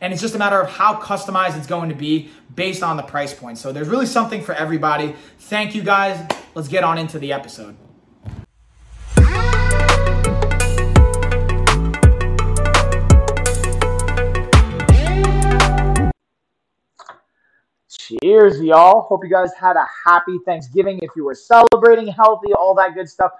And it's just a matter of how customized it's going to be based on the price point. So there's really something for everybody. Thank you guys. Let's get on into the episode. Cheers, y'all. Hope you guys had a happy Thanksgiving. If you were celebrating healthy, all that good stuff.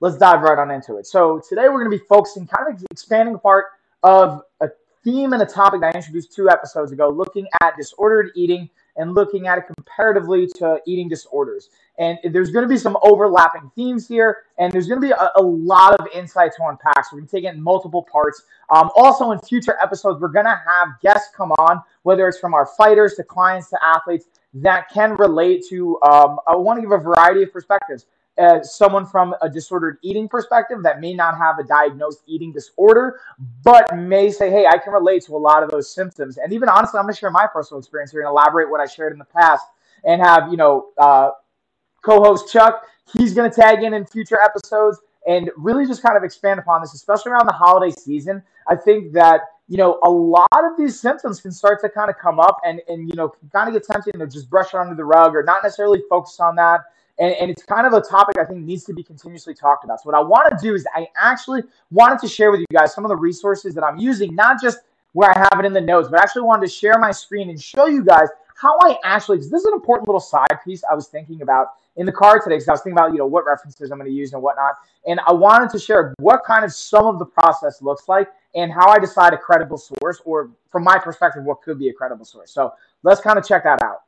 Let's dive right on into it. So, today we're going to be focusing, kind of expanding part of a theme and a topic that I introduced two episodes ago, looking at disordered eating and looking at it comparatively to eating disorders. And there's going to be some overlapping themes here, and there's going to be a, a lot of insight to unpack. So we're going to take it in multiple parts. Um, also, in future episodes, we're going to have guests come on, whether it's from our fighters to clients to athletes, that can relate to. Um, I want to give a variety of perspectives someone from a disordered eating perspective that may not have a diagnosed eating disorder, but may say, hey, I can relate to a lot of those symptoms. And even honestly, I'm going to share my personal experience here and elaborate what I shared in the past and have, you know, uh, co host Chuck, he's going to tag in in future episodes and really just kind of expand upon this, especially around the holiday season. I think that you know, a lot of these symptoms can start to kind of come up and, and you know, kind of get tempting to just brush it under the rug or not necessarily focus on that. And, and it's kind of a topic I think needs to be continuously talked about. So what I want to do is I actually wanted to share with you guys some of the resources that I'm using, not just where I have it in the notes, but I actually wanted to share my screen and show you guys how I actually, this is an important little side piece I was thinking about in the car today, because I was thinking about, you know, what references I'm going to use and whatnot. And I wanted to share what kind of some of the process looks like and how I decide a credible source, or from my perspective, what could be a credible source. So let's kind of check that out.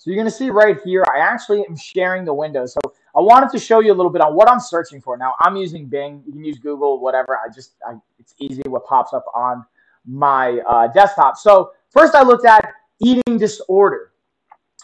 So you're going to see right here, I actually am sharing the window. So I wanted to show you a little bit on what I'm searching for. Now I'm using Bing. You can use Google, whatever. I just, I, it's easy what pops up on my uh, desktop. So first I looked at eating disorder.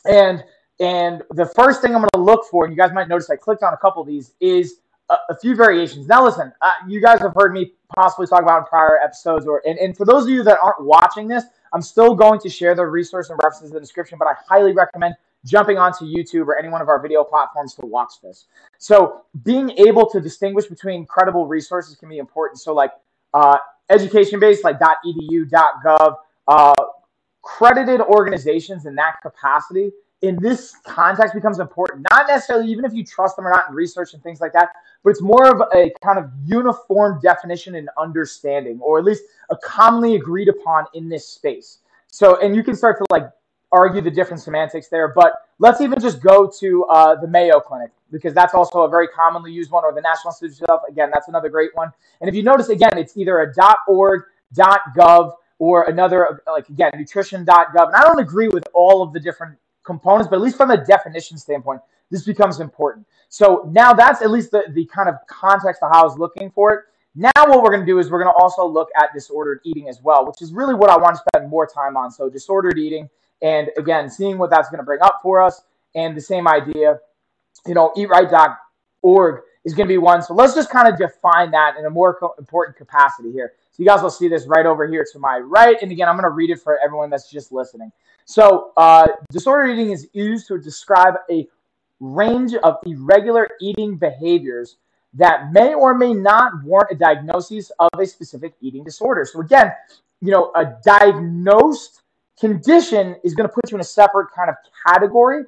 And and the first thing I'm going to look for, and you guys might notice I clicked on a couple of these, is a, a few variations. Now, listen, uh, you guys have heard me possibly talk about in prior episodes, or and, and for those of you that aren't watching this, I'm still going to share the resource and references in the description, but I highly recommend jumping onto YouTube or any one of our video platforms to watch this. So being able to distinguish between credible resources can be important. So like uh, education-based, like .edu, .gov, uh, credited organizations in that capacity in this context becomes important. Not necessarily even if you trust them or not in research and things like that, but it's more of a kind of uniform definition and understanding, or at least a commonly agreed upon in this space. So, and you can start to like argue the different semantics there, but let's even just go to uh, the Mayo Clinic because that's also a very commonly used one, or the National Institute of Health. Again, that's another great one. And if you notice, again, it's either a .org, .gov, or another like again nutrition.gov. And I don't agree with all of the different components, but at least from a definition standpoint, this becomes important. So now that's at least the, the kind of context of how I was looking for it. Now what we're going to do is we're going to also look at disordered eating as well, which is really what I want to spend more time on. So disordered eating, and again, seeing what that's going to bring up for us, and the same idea, you know, eatright.org is going to be one. So let's just kind of define that in a more co- important capacity here. So you guys will see this right over here to my right. And again, I'm going to read it for everyone that's just listening. So uh, disordered eating is used to describe a range of irregular eating behaviors that may or may not warrant a diagnosis of a specific eating disorder. So again, you know, a diagnosed condition is going to put you in a separate kind of category.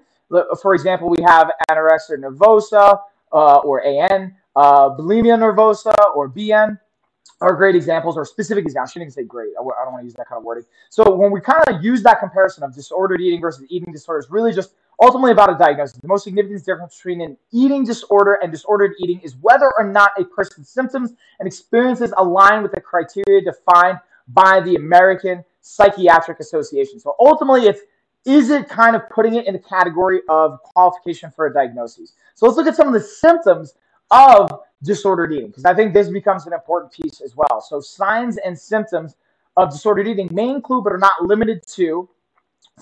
For example, we have anorexia nervosa uh, or AN, uh, bulimia nervosa or BN are great examples or specific examples. I shouldn't say great. I, don't want to use that kind of wording. So when we kind of use that comparison of disordered eating versus eating disorders, really just ultimately about a diagnosis. The most significant difference between an eating disorder and disordered eating is whether or not a person's symptoms and experiences align with the criteria defined by the American Psychiatric Association. So ultimately, it's is it kind of putting it in the category of qualification for a diagnosis? So let's look at some of the symptoms of disordered eating because I think this becomes an important piece as well. So signs and symptoms of disordered eating may include but are not limited to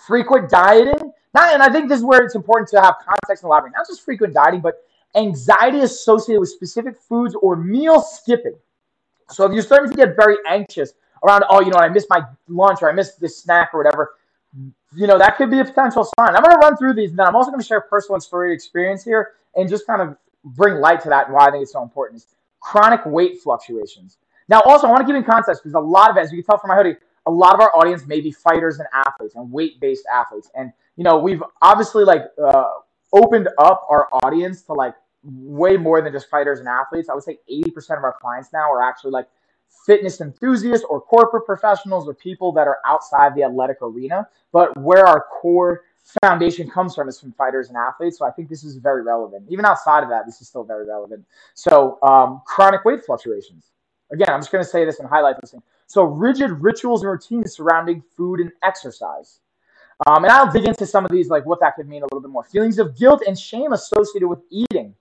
frequent dieting. Not, and I think this is where it's important to have context and elaborate. Not just frequent dieting, but anxiety associated with specific foods or meal skipping. So if you're starting to get very anxious around, oh, you know, I missed my lunch or I missed this snack or whatever, you know, that could be a potential sign. I'm going to run through these, and I'm also going to share personal and story experience here and just kind of bring light to that and why I think it's so important. Is chronic weight fluctuations. Now, also, I want to give you context because a lot of as you can tell from my hoodie, a lot of our audience may be fighters and athletes and weight-based athletes. And, you know, we've obviously, like, uh, opened up our audience to, like, way more than just fighters and athletes. I would say 80% of our clients now are actually, like, fitness enthusiasts or corporate professionals or people that are outside the athletic arena, but where our core foundation comes from is from fighters and athletes. So I think this is very relevant. Even outside of that, this is still very relevant. So um, chronic weight fluctuations. Again, I'm just going to say this and highlight this thing. So rigid rituals and routines surrounding food and exercise. Um, and I'll dig into some of these, like what that could mean a little bit more. Feelings of guilt and shame associated with eating.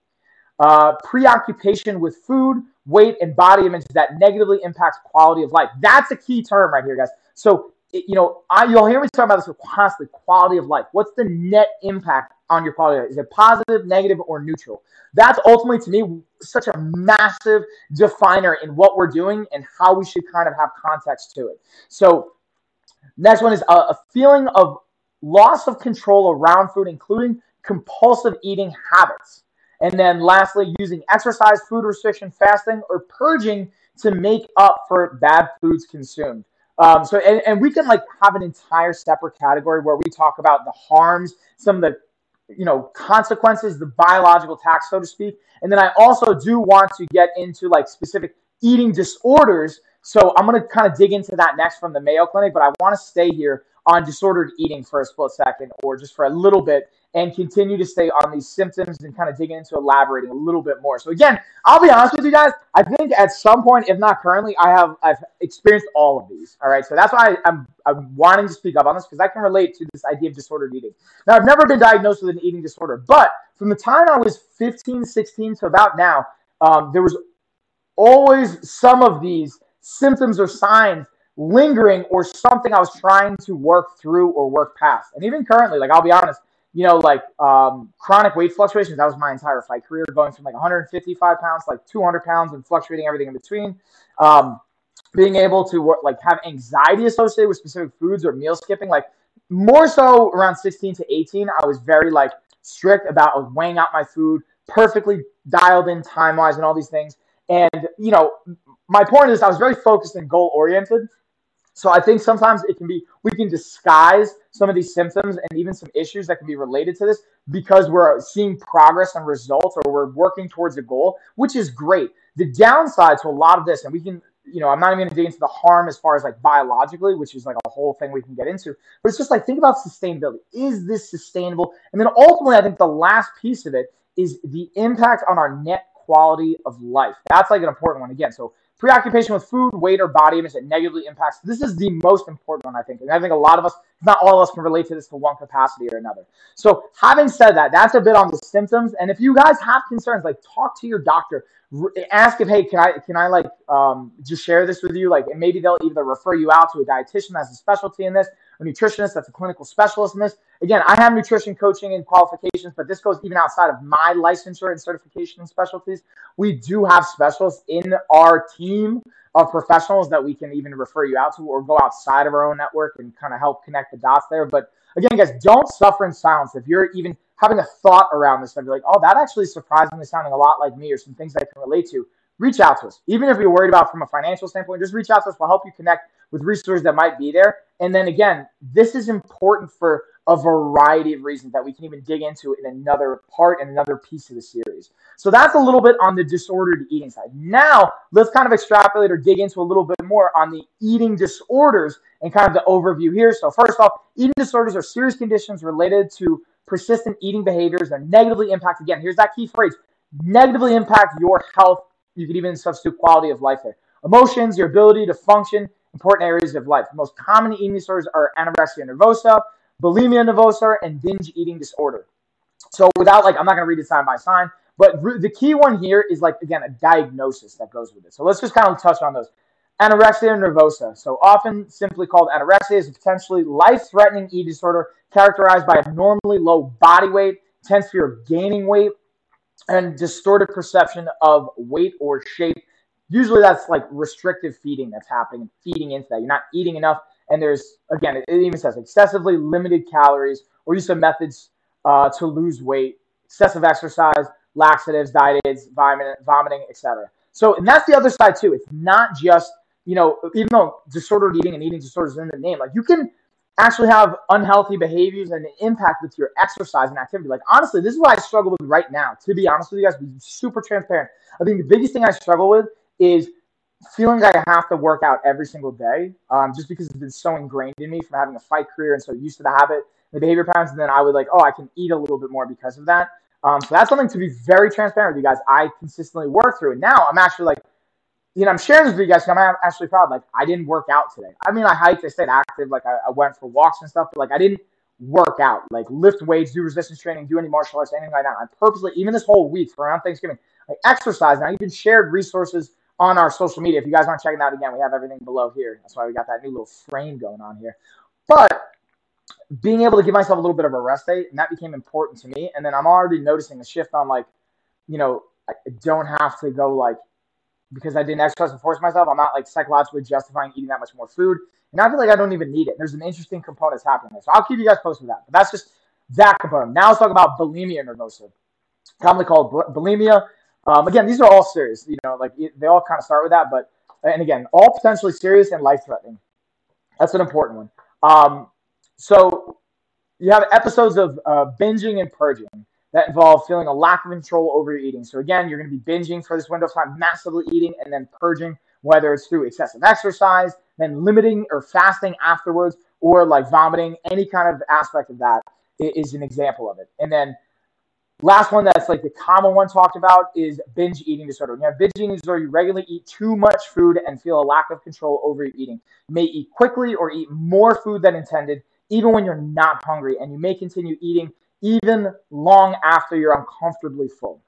Uh, preoccupation with food, weight, and body image that negatively impacts quality of life. That's a key term right here, guys. So, you know, I, you'll hear me talk about this constantly quality of life. What's the net impact on your quality of life? Is it positive, negative, or neutral? That's ultimately, to me, such a massive definer in what we're doing and how we should kind of have context to it. So, next one is a, a feeling of loss of control around food, including compulsive eating habits. And then lastly, using exercise, food restriction, fasting, or purging to make up for bad foods consumed. Um, so, and, and we can like have an entire separate category where we talk about the harms, some of the you know consequences, the biological tax, so to speak. And then I also do want to get into like specific eating disorders. So I'm going to kind of dig into that next from the Mayo Clinic, but I want to stay here on disordered eating for a split second or just for a little bit and continue to stay on these symptoms and kind of dig into elaborating a little bit more. So again, I'll be honest with you guys. I think at some point, if not currently, I have I've experienced all of these. All right, so that's why I, am I'm, I'm wanting to speak up on this because I can relate to this idea of disordered eating. Now, I've never been diagnosed with an eating disorder, but from the time I was 15, 16 to about now, um, there was always some of these symptoms or signs lingering or something I was trying to work through or work past. And even currently, like I'll be honest, you know, like um, chronic weight fluctuations, that was my entire fight career, going from like 155 pounds like 200 pounds and fluctuating everything in between. Um, being able to like have anxiety associated with specific foods or meal skipping, like more so around 16 to 18, I was very like strict about weighing out my food, perfectly dialed in time wise and all these things. And, you know, my point is I was very focused and goal oriented. So I think sometimes it can be we can disguise some of these symptoms and even some issues that can be related to this because we're seeing progress and results or we're working towards a goal, which is great. The downside to a lot of this, and we can, you know, I'm not even going to dig into the harm as far as like biologically, which is like a whole thing we can get into, but it's just like think about sustainability. Is this sustainable? And then ultimately, I think the last piece of it is the impact on our net quality of life. That's like an important one again. So preoccupation with food, weight, or body image that negatively impacts. This is the most important one, I think. And I think a lot of us, not all of us, can relate to this for one capacity or another. So, having said that, that's a bit on the symptoms. And if you guys have concerns, like talk to your doctor. Ask if, hey, can I, can I like um, just share this with you? Like, and maybe they'll either refer you out to a dietitian that's a specialty in this, a nutritionist that's a clinical specialist in this. Again, I have nutrition coaching and qualifications, but this goes even outside of my licensure and certification and specialties. We do have specialists in our team of professionals that we can even refer you out to or go outside of our own network and kind of help connect the dots there. But again, guys, don't suffer in silence. If you're even having a thought around this and be like, oh, that actually is surprisingly sounding a lot like me or some things that I can relate to, reach out to us. Even if you're worried about from a financial standpoint, just reach out to us. We'll help you connect with resources that might be there. And then again, this is important for a variety of reasons that we can even dig into in another part and another piece of the series. So that's a little bit on the disordered eating side. Now, let's kind of extrapolate or dig into a little bit more on the eating disorders and kind of the overview here. So, first off, eating disorders are serious conditions related to persistent eating behaviors that negatively impact, again, here's that key phrase negatively impact your health. You could even substitute quality of life there. Emotions, your ability to function, important areas of life. The most common eating disorders are anorexia nervosa, bulimia nervosa, and binge eating disorder. So without like, I'm not to read it sign by sign, but the key one here is like, again, a diagnosis that goes with it. So let's just kind of touch on those. Anorexia nervosa, so often simply called anorexia, is a potentially life-threatening eating disorder characterized by abnormally low body weight, intense fear of gaining weight, and distorted perception of weight or shape. Usually that's like restrictive feeding that's happening, feeding into that. You're not eating enough, and there's, again, it even says excessively limited calories or use of methods uh, to lose weight, excessive exercise, laxatives, diet aids, vomiting, vomiting etc. So, and that's the other side too. It's not just you know, even though disordered eating and eating disorders in the name, like you can actually have unhealthy behaviors and an impact with your exercise and activity. Like honestly, this is what I struggle with right now. To be honest with you guys, be super transparent. I think the biggest thing I struggle with is feeling like I have to work out every single day, um, just because it's been so ingrained in me from having a fight career and so used to the habit, the behavior patterns. And then I would like, oh, I can eat a little bit more because of that. Um, so that's something to be very transparent with you guys. I consistently work through, and now I'm actually like you know, I'm sharing this with you guys I'm actually proud. Like, I didn't work out today. I mean, I hiked, I stayed active, like, I, I, went for walks and stuff, but like, I didn't work out, like, lift weights, do resistance training, do any martial arts, anything like that. I purposely, even this whole week around Thanksgiving, I exercise. And I even shared resources on our social media. If you guys aren't checking out again, we have everything below here. That's why we got that new little frame going on here. But being able to give myself a little bit of a rest day, and that became important to me. And then I'm already noticing a shift on like, you know, I don't have to go like because I didn't exercise and force myself, I'm not like psychologically justifying eating that much more food. And I feel like I don't even need it. There's an interesting component that's happening there. So I'll keep you guys posted with that. But that's just that component. Now let's talk about bulimia nervosa, commonly called bulimia. Um, again, these are all serious. You know, like they all kind of start with that. But and again, all potentially serious and life threatening. That's an important one. Um, so you have episodes of uh, binging and purging that involve feeling a lack of control over your eating. So again, you're going to be binging for this window of time, massively eating, and then purging, whether it's through excessive exercise, then limiting or fasting afterwards, or like vomiting. Any kind of aspect of that is an example of it. And then last one that's like the common one talked about is binge eating disorder. When you have binge eating disorder, you regularly eat too much food and feel a lack of control over your eating. You may eat quickly or eat more food than intended, even when you're not hungry, and you may continue eating even long after you're uncomfortably full.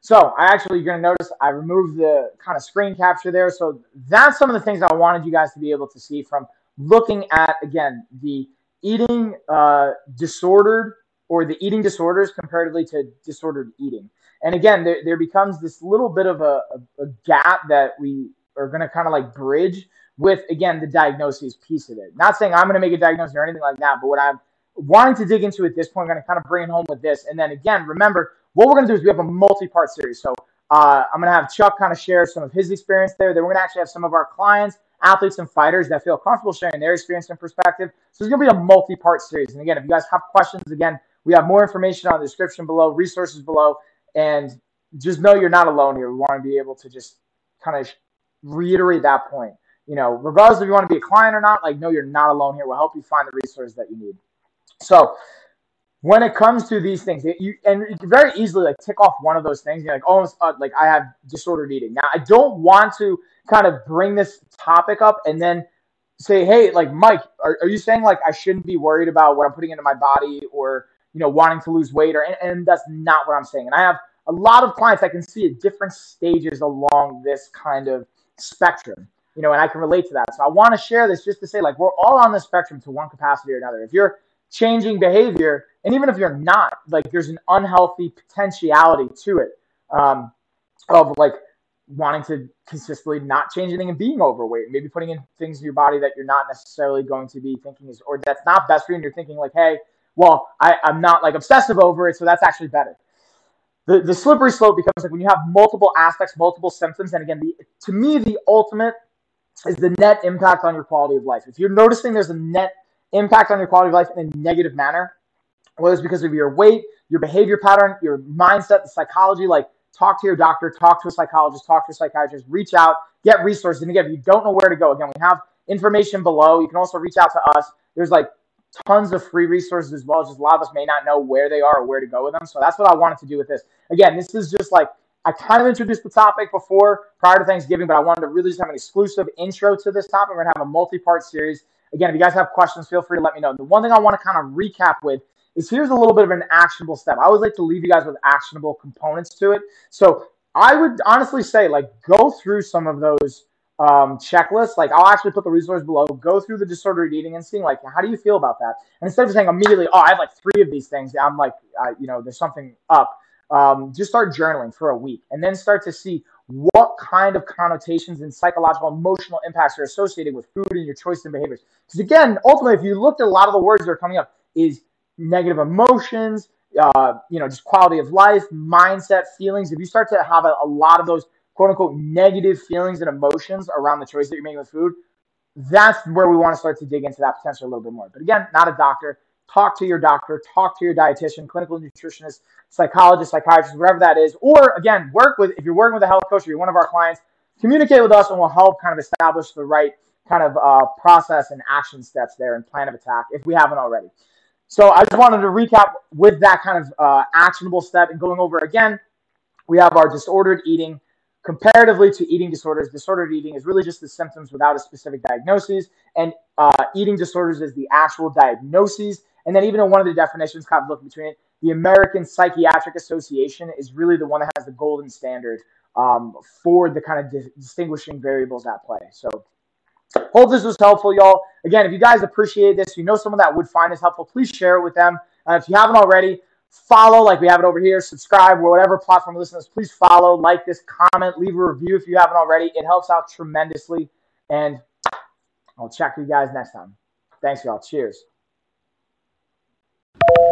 So I actually, you're to notice I removed the kind of screen capture there. So that's some of the things I wanted you guys to be able to see from looking at, again, the eating uh, disordered or the eating disorders comparatively to disordered eating. And again, there, there becomes this little bit of a, a, a gap that we are going to kind of like bridge with, again, the diagnosis piece of it. Not saying I'm going to make a diagnosis or anything like that, but what I'm wanting to dig into at this point, I'm going to kind of bring it home with this. And then again, remember, what we're going to do is we have a multi part series. So uh, I'm going to have Chuck kind of share some of his experience there. Then we're going to actually have some of our clients, athletes, and fighters that feel comfortable sharing their experience and perspective. So it's going to be a multi part series. And again, if you guys have questions, again, we have more information on the description below, resources below, and just know you're not alone here. We want to be able to just kind of reiterate that point. You know, regardless if you want to be a client or not, like, no, you're not alone here. We'll help you find the resources that you need. So when it comes to these things, you and you can very easily like tick off one of those things. You're like, oh, uh, like I have disordered eating. Now, I don't want to kind of bring this topic up and then say, hey, like Mike, are, are you saying like I shouldn't be worried about what I'm putting into my body or you know wanting to lose weight or and, and that's not what I'm saying. And I have a lot of clients I can see at different stages along this kind of spectrum you know, and I can relate to that. So I want to share this just to say, like, we're all on the spectrum to one capacity or another. If you're changing behavior. And even if you're not, like there's an unhealthy potentiality to it um, of like wanting to consistently not change anything and being overweight, maybe putting in things in your body that you're not necessarily going to be thinking is, or that's not best for you. And you're thinking like, hey, well, I, I'm not like obsessive over it, so that's actually better. The, the slippery slope becomes like when you have multiple aspects, multiple symptoms, and again, the, to me, the ultimate is the net impact on your quality of life. If you're noticing there's a net impact on your quality of life in a negative manner, whether it's because of your weight, your behavior pattern, your mindset, the psychology, like talk to your doctor, talk to a psychologist, talk to a psychiatrist, reach out, get resources. And again, if you don't know where to go, again, we have information below. You can also reach out to us. There's like tons of free resources as well. Just a lot of us may not know where they are or where to go with them. So that's what I wanted to do with this. Again, this is just like I kind of introduced the topic before prior to Thanksgiving, but I wanted to really just have an exclusive intro to this topic. We're gonna have a multi-part series again, if you guys have questions, feel free to let me know. The one thing I want to kind of recap with is here's a little bit of an actionable step. I always like to leave you guys with actionable components to it. So I would honestly say, like, go through some of those um, checklists. Like, I'll actually put the resource below. Go through the disordered eating and seeing, like, how do you feel about that? And instead of saying immediately, oh, I have like three of these things, I'm like, uh, you know, there's something up. Um, just start journaling for a week and then start to see what kind of connotations and psychological, emotional impacts are associated with food and your choices and behaviors. Because again, ultimately, if you looked at a lot of the words that are coming up, is negative emotions, uh, you know, just quality of life, mindset, feelings. If you start to have a, a lot of those quote unquote negative feelings and emotions around the choice that you're making with food, that's where we want to start to dig into that potential a little bit more. But again, not a doctor. Talk to your doctor, talk to your dietitian, clinical nutritionist, psychologist, psychiatrist, whatever that is. Or again, work with, if you're working with a health coach or you're one of our clients, communicate with us and we'll help kind of establish the right kind of uh, process and action steps there and plan of attack if we haven't already. So I just wanted to recap with that kind of uh, actionable step and going over again. We have our disordered eating. Comparatively to eating disorders, disordered eating is really just the symptoms without a specific diagnosis, and uh, eating disorders is the actual diagnosis. And then even in one of the definitions, kind of look between it, the American Psychiatric Association is really the one that has the golden standard um, for the kind of di- distinguishing variables at play. So Hope this was helpful, y'all. Again, if you guys appreciate this, you know someone that would find this helpful, please share it with them. Uh, if you haven't already, follow like we have it over here, subscribe, whatever platform you listen to please follow, like this, comment, leave a review if you haven't already. It helps out tremendously. And I'll check you guys next time. Thanks, y'all. Cheers.